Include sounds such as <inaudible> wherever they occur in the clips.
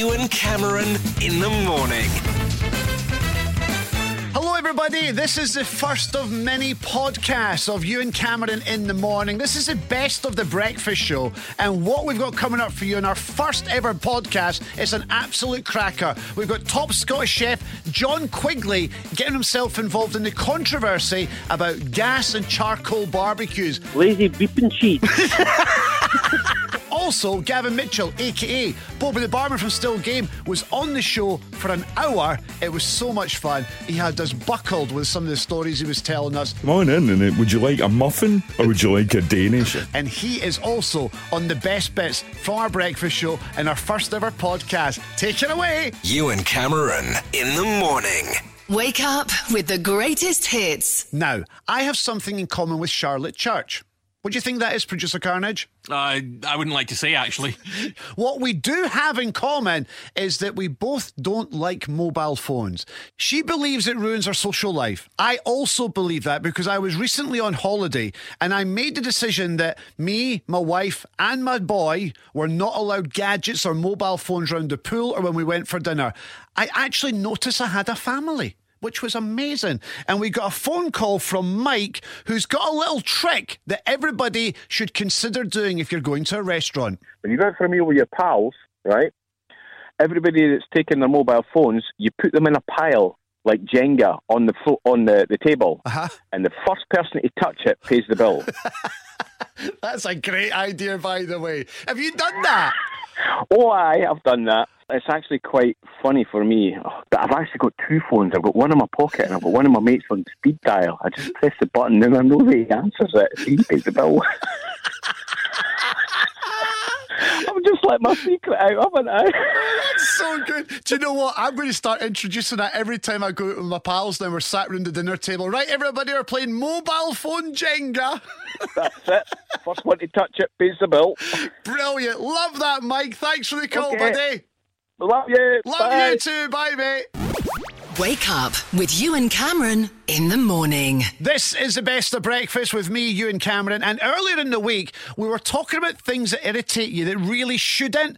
Ewen Cameron in the morning. Hello, everybody. This is the first of many podcasts of Ewen Cameron in the morning. This is the best of the breakfast show. And what we've got coming up for you in our first ever podcast is an absolute cracker. We've got top Scottish chef John Quigley getting himself involved in the controversy about gas and charcoal barbecues. Lazy beeping sheets. <laughs> <laughs> Also, Gavin Mitchell, aka Bobby the Barman from Still Game, was on the show for an hour. It was so much fun. He had us buckled with some of the stories he was telling us. Come on in, and would you like a muffin or would you like a Danish? And he is also on the best bits from our breakfast show and our first ever podcast. Take it away. Ewen Cameron in the morning. Wake up with the greatest hits. Now, I have something in common with Charlotte Church. What do you think that is, producer Carnage? Uh, I wouldn't like to say, actually. <laughs> What we do have in common is that we both don't like mobile phones. She believes it ruins our social life. I also believe that because I was recently on holiday and I made the decision that me, my wife, and my boy were not allowed gadgets or mobile phones around the pool or when we went for dinner. I actually noticed I had a family which was amazing. And we got a phone call from Mike, who's got a little trick that everybody should consider doing if you're going to a restaurant. when you go for a meal with your pals, right? Everybody that's taking their mobile phones, you put them in a pile like Jenga on the flo- on the, the table, Uh-huh. and the first person to touch it pays the bill. <laughs> <laughs> That's a great idea, by the way. Have you done that? oh, I have done that. It's actually quite funny for me. But I've actually got two phones. I've got one in my pocket and I've got one of my mate's on speed dial. I just press the button and I know that he answers it. He pays the bill. <laughs> I've just let my secret out, haven't I? <laughs> That's so good. Do you know what? I'm going to start introducing that every time I go out with my pals. Now we're sat around the dinner table. Right, everybody we're playing mobile phone Jenga. That's it. First one to touch it pays the bill. Brilliant. Love that, Mike. Thanks for the call, Okay. buddy. Love you. Love Bye. you too. Bye, mate. Wake up with Ewen Cameron in the morning. This is the best of breakfast with me, Ewen Cameron. And earlier in the week, we were talking about things that irritate you that really shouldn't.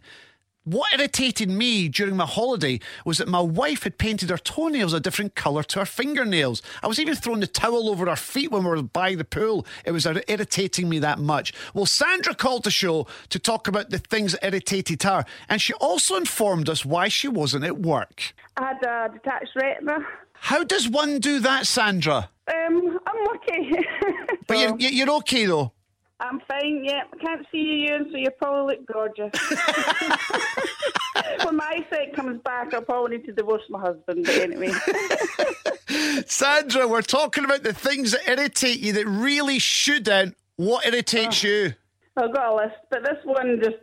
What irritated me during my holiday was that my wife had painted her toenails a different colour to her fingernails. I was even throwing the towel over her feet when we were by the pool. It was ir- irritating me that much. Well, Sandra called the show to talk about the things that irritated her, and she also informed us why she wasn't at work. I had a detached retina. How does one do that, Sandra? Um, I'm lucky. <laughs> But So, you're you're okay though. I'm fine, yeah. I can't see you, Ewen, so you probably look gorgeous. <laughs> when my eyesight comes back, I'll probably need to divorce my husband, but anyway. <laughs> Sandra, we're talking about the things that irritate you that really shouldn't. What irritates you? I've got a list, but this one just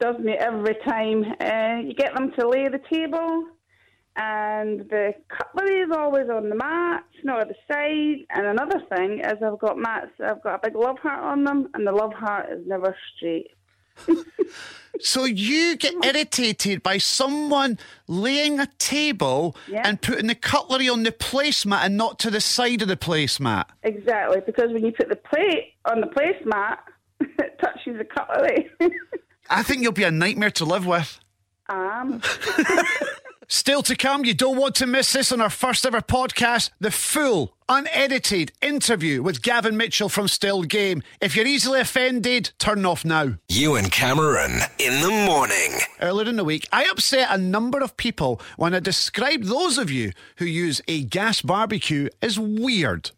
does me every time. Uh, you get them to lay the table, and the cutlery is always on the mats, not at the side. And another thing is, I've got mats, I've got a big love heart on them, and the love heart is never straight. <laughs> So you get irritated by someone laying a table Yeah. and putting the cutlery on the placemat and not to the side of the placemat. Exactly, because when you put the plate on the placemat, <laughs> it touches the cutlery. <laughs> I think you'll be a nightmare to live with. um, Still to come, you don't want to miss this on our first ever podcast, the full, unedited interview with Gavin Mitchell from Still Game. If you're easily offended, turn off now. Ewen Cameron in the morning. Earlier in the week, I upset a number of people when I described those of you who use a gas barbecue as weird.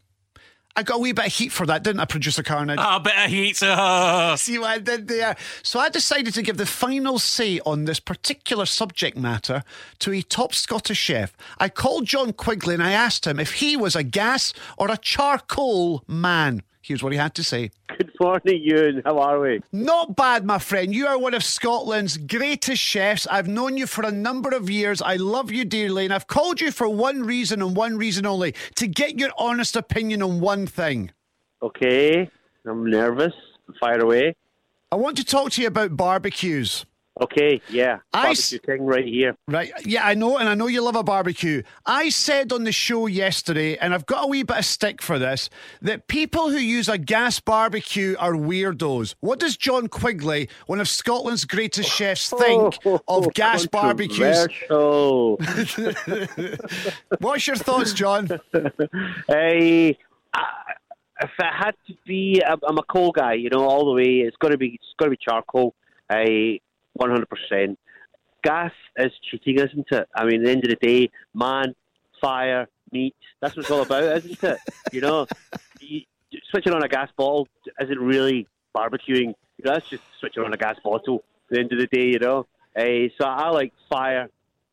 I got a wee bit of heat for that, didn't I, producer Carnage? A bit of heat. Uh, See what I did there? So I decided to give the final say on this particular subject matter to a top Scottish chef. I called John Quigley and I asked him if he was a gas or a charcoal man. Here's what he had to say. Good morning, Ewen. How are we? Not bad, my friend. You are one of Scotland's greatest chefs. I've known you for a number of years. I love you dearly, and I've called you for one reason and one reason only to get your honest opinion on one thing. Okay. I'm nervous. Fire away. I want to talk to you about barbecues. Okay, yeah. I Barbecue King right here. Right. Yeah, I know, and I know you love a barbecue. I said on the show yesterday, and I've got a wee bit of stick for this, that people who use a gas barbecue are weirdos. What does John Quigley, one of Scotland's greatest chefs, think <laughs> of gas <laughs> barbecues? <laughs> What's your thoughts, John? Hey, uh, if it had to be, I'm a coal guy, you know, all the way. It's got to be, it's got to be charcoal. I 100%. Gas is cheating, isn't it? I mean, at the end of the day, man, fire, meat. That's what it's all about, isn't it? You know, you, switching on a gas bottle isn't really barbecuing. You know, that's just switching on a gas bottle. At the end of the day, you know. Uh, so I like fire,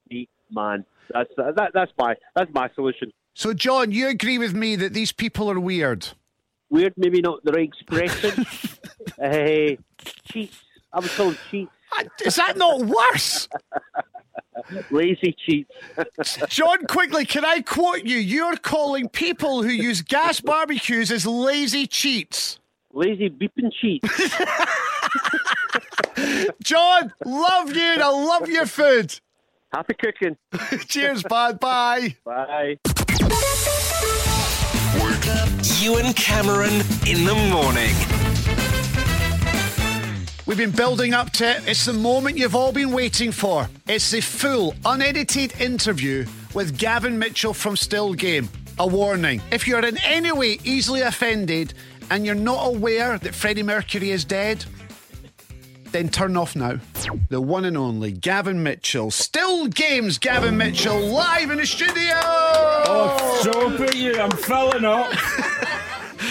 meat, man. That's that, that's my that's my solution. So, John, you agree with me that these people are weird? Weird, maybe not the right expression. uh, <laughs> cheats. I would call them cheats. Is that not worse? Lazy cheats. John Quigley, can I quote you? You're calling people who use gas barbecues as lazy cheats. Lazy beeping cheats. John, love you and I love your food. Happy cooking. <laughs> Cheers, bud. Bye. Bye. Ewen Cameron in the morning. We've been building up to it. It's the moment you've all been waiting for. It's the full, unedited interview with Gavin Mitchell from Still Game. A warning if you're in any way easily offended and you're not aware that Freddie Mercury is dead, then turn off now. The one and only Gavin Mitchell. Still Games Gavin Mitchell live in the studio. Oh, it, you. I'm filling up. <laughs>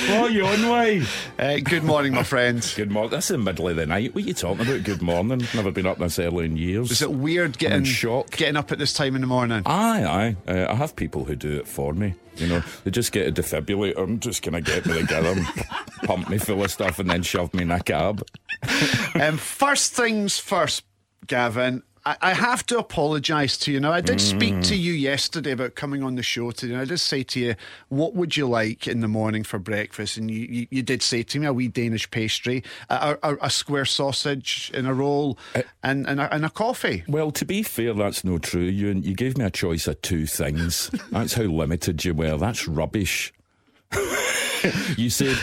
what are you on way? Uh, good morning, my friend. Good morning. That's in the middle of the night. What are you talking about? Good morning. Never been up this early in years. Is it weird getting shock. getting up at this time in the morning? Aye, aye. Uh, I have people who do it for me. You know, they just get a defibrillator and just kind of get me together and <laughs> pump me full of stuff and then shove me in a cab. <laughs> Um, first things first, Gavin. I, I have to apologise to you. Now, I did speak to you yesterday about coming on the show today, and I did say to you, "What would you like in the morning for breakfast?" And you, you, you did say to me, "A wee Danish pastry, a, a, a square sausage in a roll, uh, and and a, and a coffee." Well, to be fair, that's no true. You you gave me a choice of two things. <laughs> That's how limited you were. That's rubbish. <laughs> you said,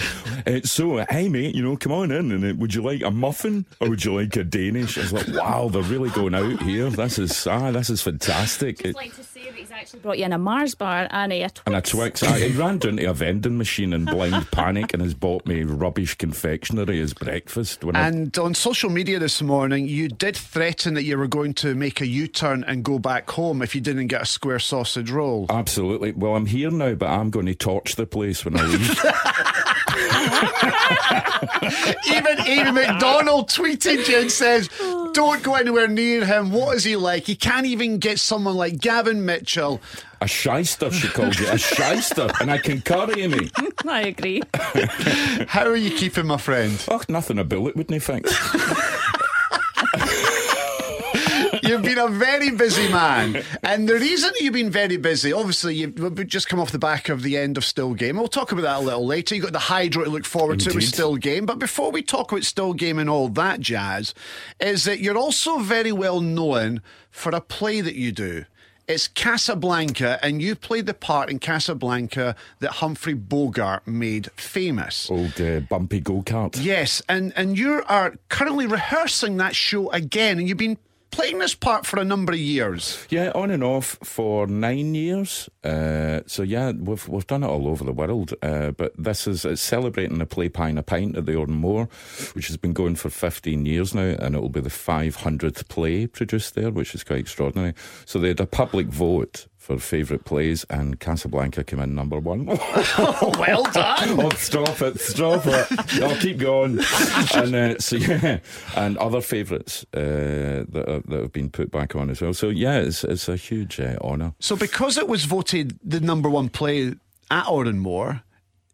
uh, so, hey, mate, you know, come on in. And uh, would you like a muffin or would you like a Danish? I was like, wow, they're really going out here. This is, ah, this is fantastic. I'd like to say that he's actually brought you in a Mars bar and a Twix. and a Twix. I, he ran down to a vending machine in blind <laughs> panic and has bought me rubbish confectionery as breakfast. When I, And on social media this morning, you did threaten that you were going to make a U turn and go back home if you didn't get a square sausage roll. absolutely. Well, I'm here now, but I'm going to torch the place when I leave. <laughs> Even Amy Macdonald tweeted you and says, Don't go anywhere near him. What is he like? He can't even get someone like Gavin Mitchell. a shyster, she called you. A shyster. And I concur, Amy. <laughs> I agree. How are you keeping, my friend? Oh, nothing a bullet wouldn't fix. <laughs> You've been a very busy man. And the reason you've been very busy, obviously, you've just come off the back of the end of Still Game. We'll talk about that a little later. You've got the Hydro to look forward to with Still Game. But before we talk about Still Game and all that jazz, is that you're also very well known for a play that you do. It's Casablanca, and you played the part in Casablanca that Humphrey Bogart made famous. Old uh, bumpy go kart. Yes, and and you are currently rehearsing that show again, and you've been playing this part for a number of years. Yeah, on and off for nine years. Uh, so yeah, we've we've done it all over the world. Uh, but this is celebrating the play pie and a pint at the Oran Mor, which has been going for fifteen years now, and it will be the five hundredth play produced there, which is quite extraordinary. So they had a public vote for favourite plays, and Casablanca came in number one. <laughs> well done. oh, stop it, stop it. I'll keep going. And uh, so, <laughs> yeah, and other favourites uh, that, are, that have been put back on as well. So, yeah, it's, it's a huge uh, honour. So, because it was voted the number one play at Oran Mor,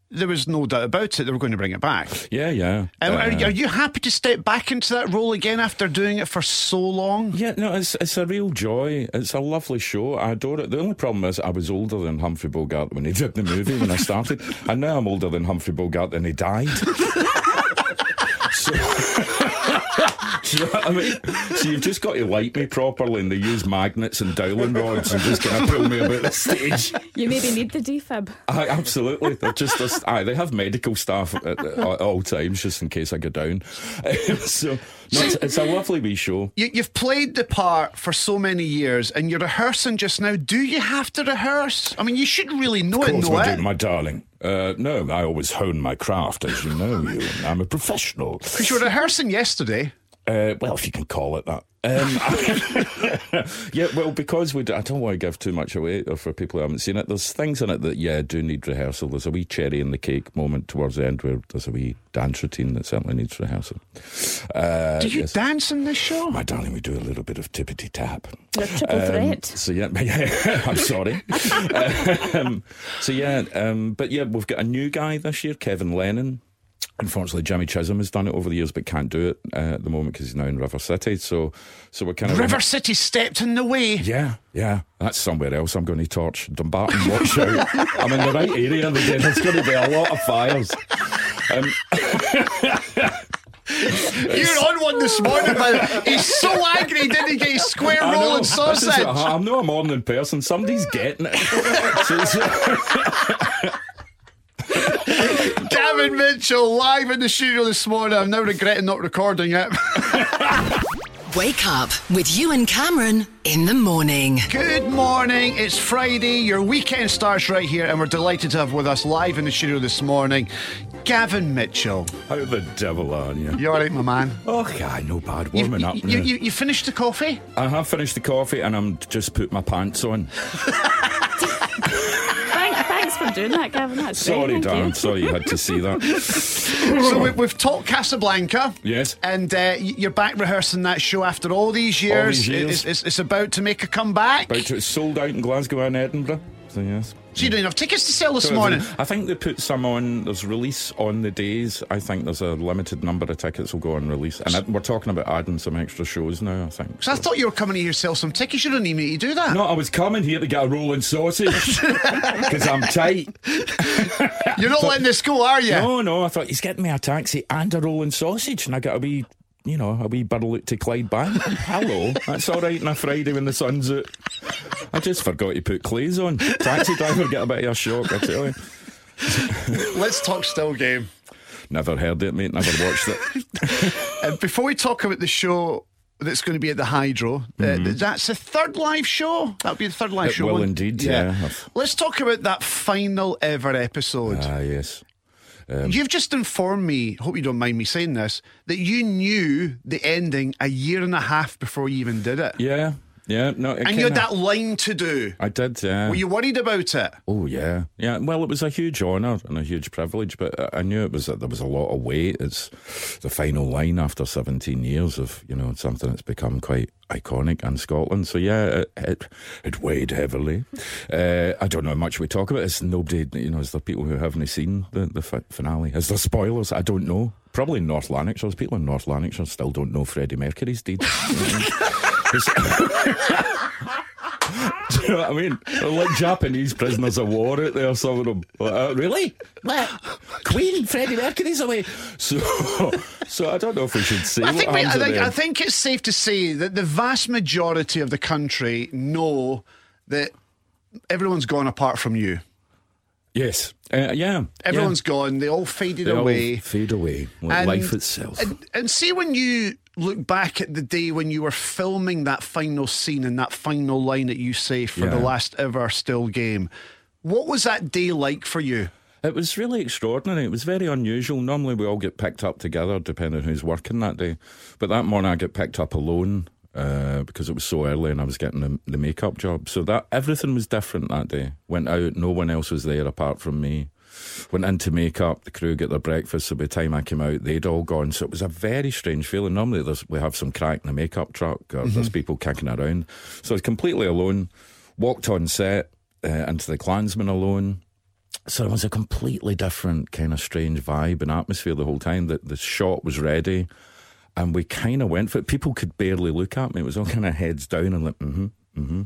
there was no doubt about it. They were going to bring it back. Yeah, yeah. Um, are, Uh, are you happy to step back into that role again after doing it for so long? yeah, no, it's it's a real joy. It's a lovely show. I adore it. The only problem is I was older than Humphrey Bogart when he did the movie when I started, <laughs> and now I'm older than Humphrey Bogart and he died. <laughs> so, Do you know what I mean? So you've just got to light me properly, and they use magnets and dowling rods and just kind of pull me about the stage. You maybe need the defib. Aye, absolutely. They're just, there's- aye, they have medical staff at, at, at all times just in case I go down. <laughs> so no, it's, it's a lovely wee show. You, you've played the part for so many years and you're rehearsing just now. Do you have to rehearse? I mean, you should really know Of it, course, know my, it. dear, my darling. Uh, no, I always hone my craft, as you know. You, I'm a professional. Because you were rehearsing yesterday. Uh, well, if you can call it that. Um, <laughs> yeah, well, because we, do, I don't want to give too much away for people who haven't seen it. There's things in it that, yeah, do need rehearsal. There's a wee cherry in the cake moment towards the end where there's a wee dance routine that certainly needs rehearsal. Uh, Do you yes. dance in this show? My darling, we do a little bit of tippity tap. Your triple Um, threat. So yeah, <laughs> yeah I'm sorry. <laughs> um, so yeah, um, but yeah, we've got a new guy this year, Kevin Lennon. Unfortunately, Jimmy Chisholm has done it over the years, but can't do it uh, at the moment because he's now in River City. So, so we're kind of River City stepped in the way. Yeah, yeah, that's somewhere else. I'm going to torch Dumbarton. Watch out! I'm in the right area. Again. There's going to be a lot of fires. Um, <laughs> You're on one this morning, but he's so angry he didn't get his square roll and This is- sausage. I'm not a morning person. Somebody's getting it. <laughs> So- so- Gavin Mitchell live in the studio this morning. I'm now regretting not recording it. <laughs> Wake up with Ewen Cameron in the morning. Good morning. It's Friday. Your weekend starts right here, and we're delighted to have with us live in the studio this morning Gavin Mitchell. How the devil are you? You all right, my man? Oh, yeah, no bad. You, Warming up. you, now. you, you finished the coffee? I have finished the coffee and I'm just put my pants on. <laughs> Thank, for doing that, Gavin. That's great. Sorry, Thank darling. you. Sorry you had to see that. <laughs> So we, we've talked Casablanca. Yes. And uh, you're back rehearsing that show after all these years. these years. It's, it's, it's about to make a comeback. About to, it's sold out in Glasgow and Edinburgh. So, yes. So you don't have tickets to sell this So morning. I think they put some on. There's release on the days. I think there's a limited number of tickets will go on release, and I, we're talking about adding some extra shows now. I think. So I thought you were coming here to sell some tickets. You don't even need to do that. No, I was coming here to get a rolling sausage <laughs> because I'm tight. You're not letting this go, are you? No, no. I thought he's getting me a taxi and a rolling sausage, and I got a wee, you know, a wee burlout to Clydebank. Hello, that's all right on a Friday when the sun's out. I just forgot to put clays on. Taxi driver get a bit of a shock. I tell you. <laughs> Let's talk still game. Never heard it, mate. Never watched it. <laughs> Uh, before we talk about the show that's going to be at the Hydro, uh, that's the third live show. That'll be the third live Mm-hmm. It show. will won't- indeed, yeah. I've- Let's talk about that final ever episode. Ah, yes. Um, You've just informed me, hope you don't mind me saying this, that you knew the ending a year and a half before you even did it. Yeah, yeah. No, And you had that line to do. I did. Yeah. Were you worried about it? Oh yeah, yeah. Well, it was a huge honour and a huge privilege, but I- knew it was that there was a lot of weight. It's the final line after 17 years of you know something that's become quite iconic in Scotland. So yeah, it it, it weighed heavily. Uh, I don't know how much we talk about. It's nobody, you know. Is there people who haven't seen the the finale? Is there spoilers? I don't know. Probably North Lanarkshire. People in North Lanarkshire still don't know Freddie Mercury's deed. <laughs> <laughs> <laughs> Do you know what I mean? They're like Japanese prisoners of war out there, some of them. Like, uh, really? What? Queen Freddie Mercury's away. So, so I don't know if we should say I think, we, I, think, I think it's safe to say that the vast majority of the country know that everyone's gone apart from you. Yes. Uh, yeah. Everyone's gone. They all faded yeah. They all away. fade away. Like And- life itself. And, and see when you look back at the day when you were filming that final scene and that final line that you say for the last ever still game, what was that day like for you? It was really extraordinary. It was very unusual. Normally, we all get picked up together, depending on who's working that day. But that morning, I got picked up alone uh, because it was so early, and I was getting the, the makeup job. So that everything was different that day. Went out, no one else was there apart from me. Went into makeup. The crew get their breakfast. So by the time I came out, they'd all gone. So it was a very strange feeling. Normally, there's, we have some crack in the makeup truck, or there's people kicking around. So I was completely alone. Walked on set uh, into the Clansman alone. So it was a completely different kind of strange vibe and atmosphere the whole time. That the shot was ready, and we kind of went for it. People could barely look at me. It was all kind of heads down and like, mm-hmm, mm-hmm.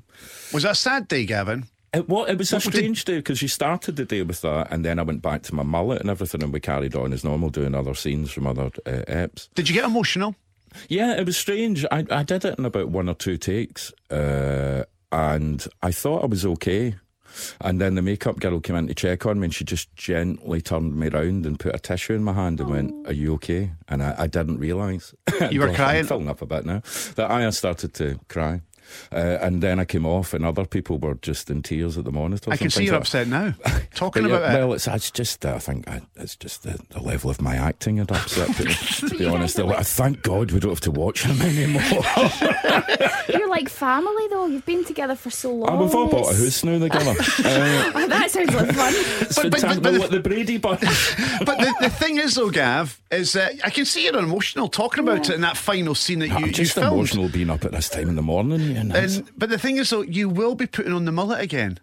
Was that a sad day, Gavin? It, well, it was a What did- strange day because you started the day with that, and then I went back to my mullet and everything, and we carried on as normal, doing other scenes from other uh, eps. Did you get emotional? Yeah, it was strange. I, I did it in about one or two takes, uh, and I thought I was okay. And then the makeup girl came in to check on me, and she just gently turned me round and put a tissue in my hand and went, "Are you okay?" And I, I didn't realise. <laughs> You were crying? I'm filling up a bit now. That I started to cry. Uh, and then I came off, and other people were just in tears at the monitor. I can see you're like- upset now. <laughs> Talking But yeah, about it. well, it's, it's just uh, I think uh, it's just the, the level of my acting had upset me. <laughs> to be honest, guys are I like- thank God we don't have to watch him <laughs> anymore. You're like family, though. You've been together for so long. Oh, we've all bought a It's- house now together. Uh, Oh, that sounds like fun. it's But- but- but- but the- the Brady Bunch. But the, the thing is, though, Gav, is that I can see you're emotional talking about it in that final scene that you, I'm you just filmed. emotional being up at this time in the morning. Ian. It's- And, but the thing is, though, you will be putting on the mullet again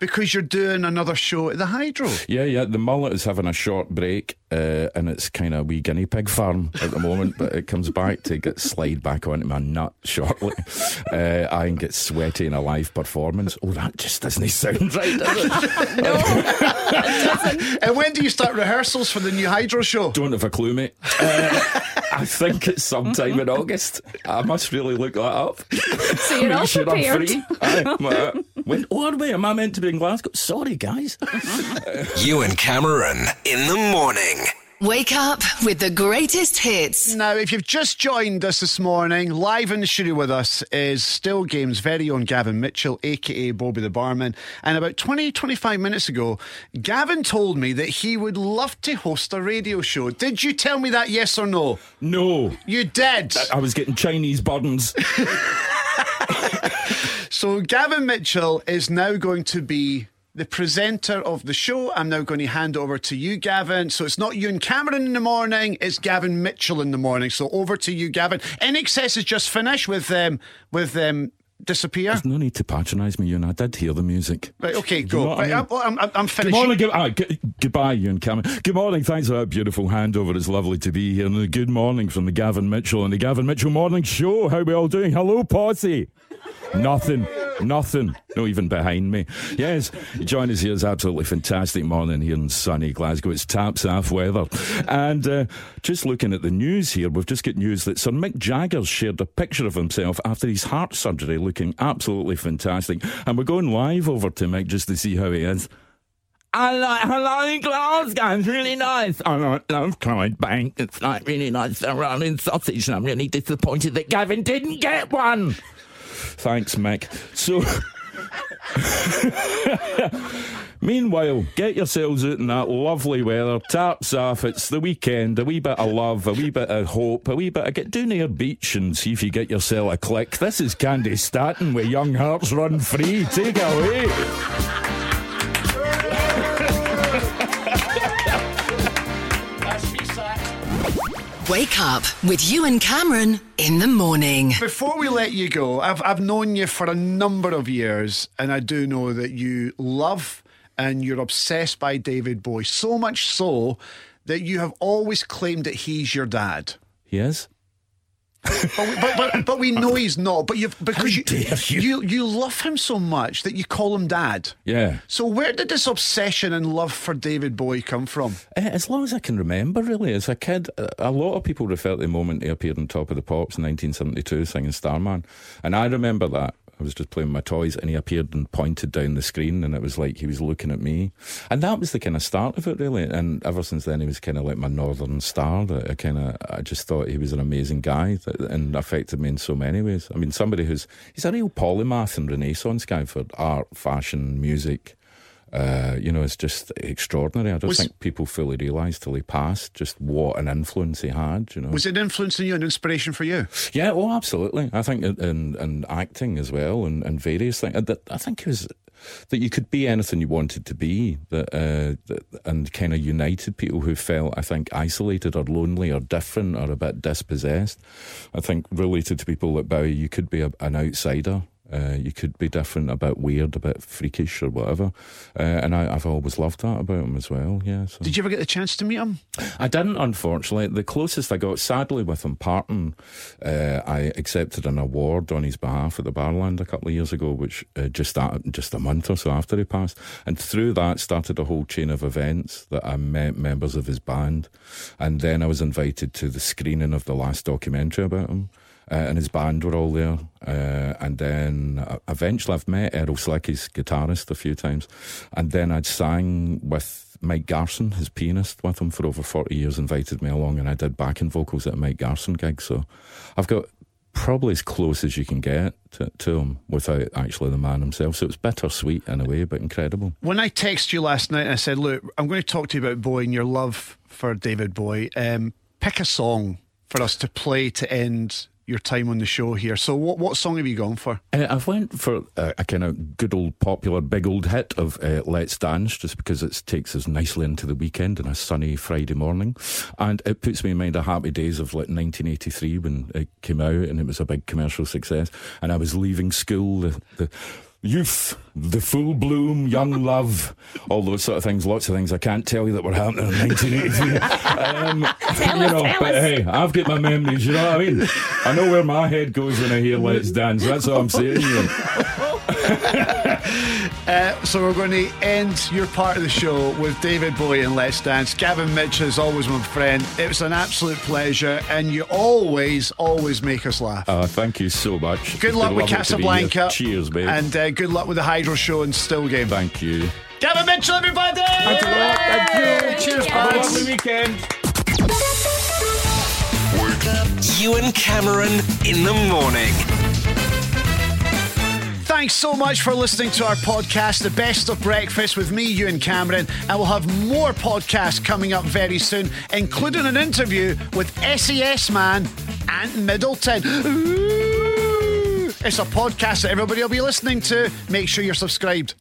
because you're doing another show at the Hydro. Yeah, yeah. The mullet is having a short break, uh, and it's kind of a wee guinea pig farm at the moment. but it comes back to get slide back onto my nut shortly. <laughs> Uh, I can get sweaty in a live performance. Oh, that just doesn't sound right, does it? <laughs> <laughs> And when do you start rehearsals for the new Hydro show? Don't have a clue, mate. Uh, I think it's sometime in August. I must really look that up. So you're <laughs> all Make sure I'm prepared. free. Aye, uh, when, oh, wait, am I meant to be in Glasgow? Sorry, guys. Ewen Cameron in the morning. Wake up with the greatest hits. Now, if you've just joined us this morning, live in the studio with us is Still Games' very own Gavin Mitchell, aka Bobby the Barman. And about 20, 25 minutes ago, Gavin told me that he would love to host a radio show. Did you tell me that, yes or no? No. You did. I was getting Chinese burdens. <laughs> <laughs> So Gavin Mitchell is now going to be the presenter of the show. I'm now going to hand over to you, Gavin. So it's not Ewen Cameron in the morning, it's Gavin Mitchell in the morning. So over to you, Gavin. INXS is just finished with um with um disappear. There's no need to patronise me, Ewen. I did hear the music. Right, okay, go. you know what I Right, mean? I'm Good morning, good, ah, g- goodbye, Ewen Cameron. Good morning, thanks for that beautiful handover. It's lovely to be here. And a good morning from the Gavin Mitchell and the Gavin Mitchell Morning Show. How we all doing? Hello, posse. Nothing, nothing, not even behind me. Yes, join us here. It's absolutely fantastic morning here in sunny Glasgow. It's taps off weather. And uh, just looking at the news here, we've just got news that Sir Mick Jagger shared a picture of himself after his heart surgery looking absolutely fantastic. And we're going live over to Mick just to see how he is. I like hello Glasgow, it's really nice. I love Clydebank, it's like really nice surrounding sausage, and I'm really disappointed that Gavin didn't get one. Thanks, Mick. So Meanwhile, get yourselves out in that lovely weather, taps off, it's the weekend, a wee bit of love, a wee bit of hope, a wee bit of get down near beach and see if you get yourself a click. This is Candi Staton with Young Hearts Run Free. Take it away. Wake up with Ewen Cameron in the morning. Before we let you go, I've, I've known you for a number of years, and I do know that you love and you're obsessed by David Bowie. So much so that you have always claimed that he's your dad. He is? But, we- but, but, but we know he's not. But you've because you, you. you you love him so much that you call him dad. Yeah. So where did this obsession and love for David Bowie come from? Eh, As long as I can remember, really, as a kid, a lot of people refer to the moment he appeared on Top of the Pops in 1972 singing Starman. And I remember that. I was just playing my toys and he appeared and pointed down the screen and it was like he was looking at me. And that was the kind of start of it, really. And ever since then, he was kind of like my northern star. That I kind of, I just thought he was an amazing guy that, and affected me in so many ways. I mean, somebody who's, he's a real polymath and renaissance guy for art, fashion, music. Uh, you know, it's just extraordinary. I don't Was- think people fully realise till he passed just what an influence he had. You know, Was it an influence influencing you an inspiration for you? yeah, oh, absolutely. I think in, in, in acting as well, and, and various things. That I think it was that you could be anything you wanted to be, that, uh, that and kind of united people who felt, I think, isolated or lonely or different or a bit dispossessed. I think related to people like Bowie, you could be a, an outsider. Uh, you could be different, a bit weird, a bit freakish, or whatever. Uh, and I, I've always loved that about him as well. Yeah. So. Did you ever get the chance to meet him? I didn't, unfortunately. The closest I got, sadly, with him parting, uh, I accepted an award on his behalf at the Barland a couple of years ago, which uh, just that, just a month or so after he passed, and through that started a whole chain of events that I met members of his band, and then I was invited to the screening of the last documentary about him. Uh, and his band were all there. Uh, and then eventually I've met Earl Slick, his guitarist, a few times. And then I'd sang with Mike Garson, his pianist, with him for over 40 years, invited me along, and I did backing vocals at a Mike Garson gig. So I've got probably as close as you can get to, to him without actually the man himself. So it's bittersweet in a way, but incredible. When I texted you last night and I said, Look, I'm going to talk to you about Bowie and your love for David Bowie, um, pick a song for us to play to end your time on the show here. So, what what song have you gone for? Uh, I've went for a, a kind of good old popular big old hit of uh, "Let's Dance" just because it takes us nicely into the weekend and a sunny Friday morning, and it puts me in mind of happy days of like 1983 when it came out and it was a big commercial success, and I was leaving school. The, the youth, the full bloom, young love, all those sort of things. Lots of things I can't tell you that were happening in 1983. <laughs> um, you know, but hey, I've got my memories. You know what I mean? I know where my head goes when I hear "Let's Dance." That's all I'm saying. You know. <laughs> Uh, so we're going to end your part of the show with David Bowie and Let's Dance. Gavin Mitch is always my friend. It was an absolute pleasure, and you always, always make us laugh. Uh, thank you so much. good It's luck with lovely to be here. Casablanca. Cheers, babe. And uh, good luck with the Hydro Show and Still Game. thank you. Gavin Mitchell, everybody! Thanks a lot. Thank you. Cheers, Have a buds. lovely weekend. Ewen Cameron in the morning. Thanks so much for listening to our podcast, The Best of Breakfast, with me, Ewen Cameron. And we'll have more podcasts coming up very soon, including an interview with SAS man Ant Middleton. Ooh. It's a podcast that everybody will be listening to. Make sure you're subscribed.